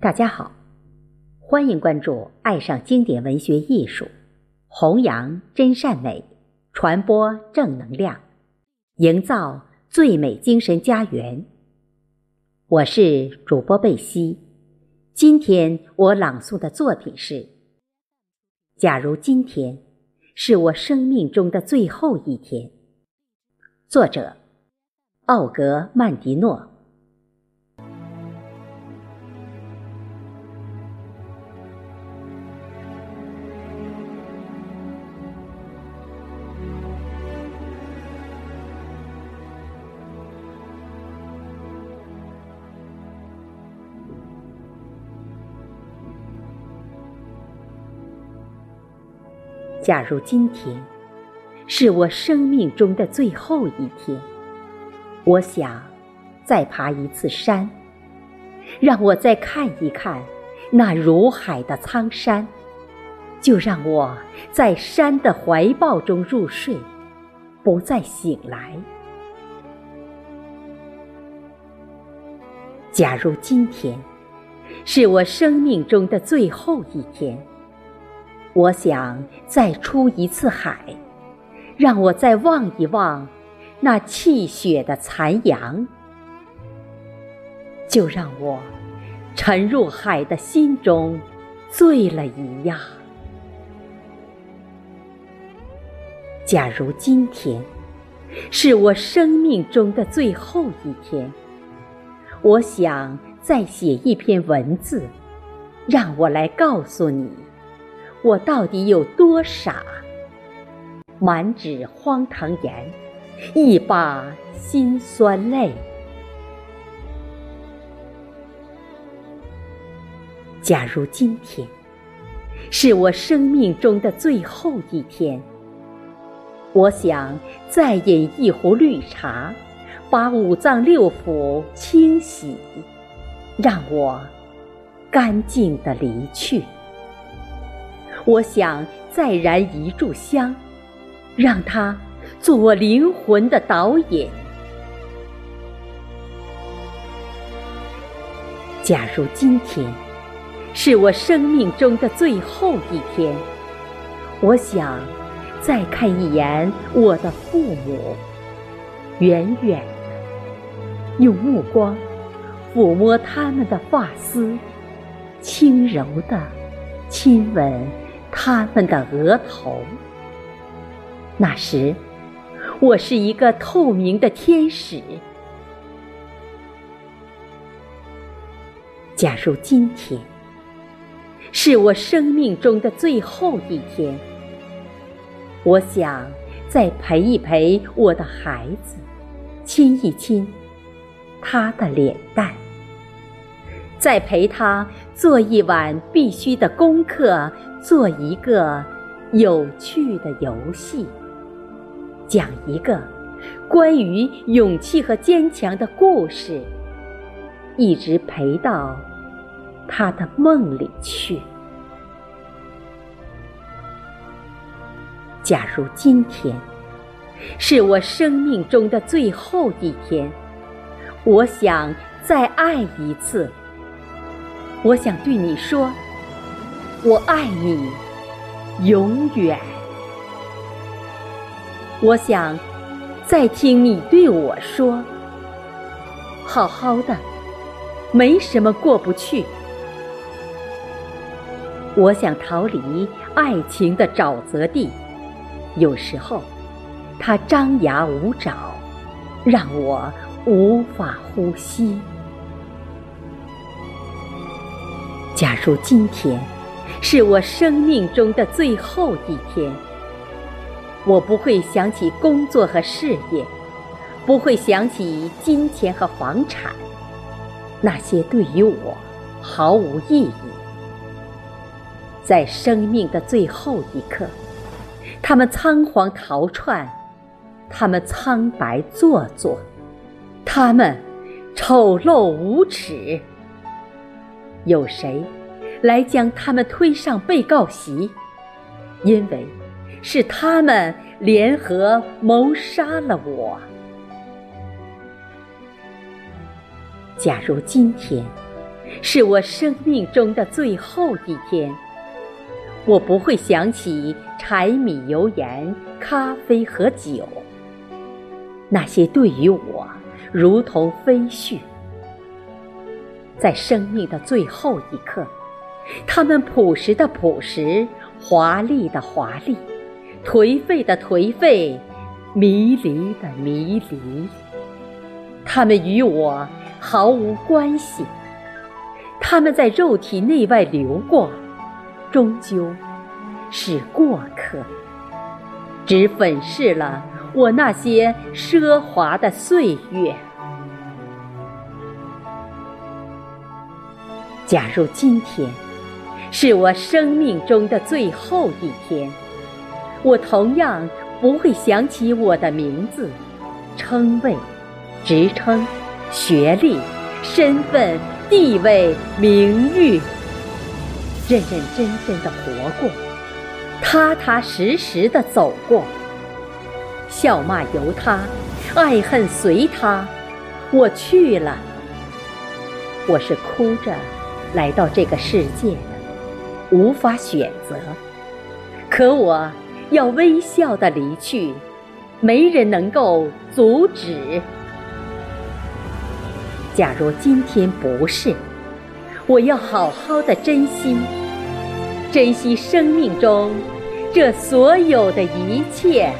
大家好，欢迎关注“爱上经典文学艺术”，弘扬真善美，传播正能量，营造最美精神家园。我是主播贝西，今天我朗诵的作品是《假如今天是我生命中的最后一天》，作者奥格曼迪诺。假如今天是我生命中的最后一天，我想再爬一次山，让我再看一看那如海的苍山，就让我在山的怀抱中入睡，不再醒来。假如今天是我生命中的最后一天。我想再出一次海，让我再望一望那泣血的残阳，就让我沉入海的心中，醉了一样。假如今天是我生命中的最后一天，我想再写一篇文字，让我来告诉你。我到底有多傻？满纸荒唐言，一把辛酸泪。假如今天是我生命中的最后一天，我想再饮一壶绿茶，把五脏六腑清洗，让我干净的离去。我想再燃一炷香，让它做我灵魂的导引。假如今天是我生命中的最后一天，我想再看一眼我的父母，远远的，用目光抚摸他们的发丝，轻柔的亲吻。他们的额头。那时，我是一个透明的天使。假如今天是我生命中的最后一天，我想再陪一陪我的孩子，亲一亲他的脸蛋，再陪他做一晚必须的功课。做一个有趣的游戏，讲一个关于勇气和坚强的故事，一直陪到他的梦里去。假如今天是我生命中的最后一天，我想再爱一次。我想对你说。我爱你，永远。我想再听你对我说：“好好的，没什么过不去。”我想逃离爱情的沼泽地，有时候它张牙舞爪，让我无法呼吸。假如今天。是我生命中的最后一天，我不会想起工作和事业，不会想起金钱和房产，那些对于我毫无意义。在生命的最后一刻，他们仓皇逃窜，他们苍白做作，他们丑陋无耻。有谁？来将他们推上被告席，因为是他们联合谋杀了我。假如今天是我生命中的最后一天，我不会想起柴米油盐、咖啡和酒，那些对于我如同飞絮。在生命的最后一刻，他们朴实的朴实，华丽的华丽，颓废的颓废，迷离的迷离。他们与我毫无关系。他们在肉体内外流过，终究是过客，只粉饰了我那些奢华的岁月。假如今天是我生命中的最后一天，我同样不会想起我的名字、称谓、职称、学历、身份、地位、名誉，认认真真的活过，踏踏实实的走过，笑骂由他，爱恨随他，我去了，我是哭着。来到这个世界的，无法选择，可我要微笑的离去，没人能够阻止。假如今天不是，我要好好的珍惜，珍惜生命中这所有的一切。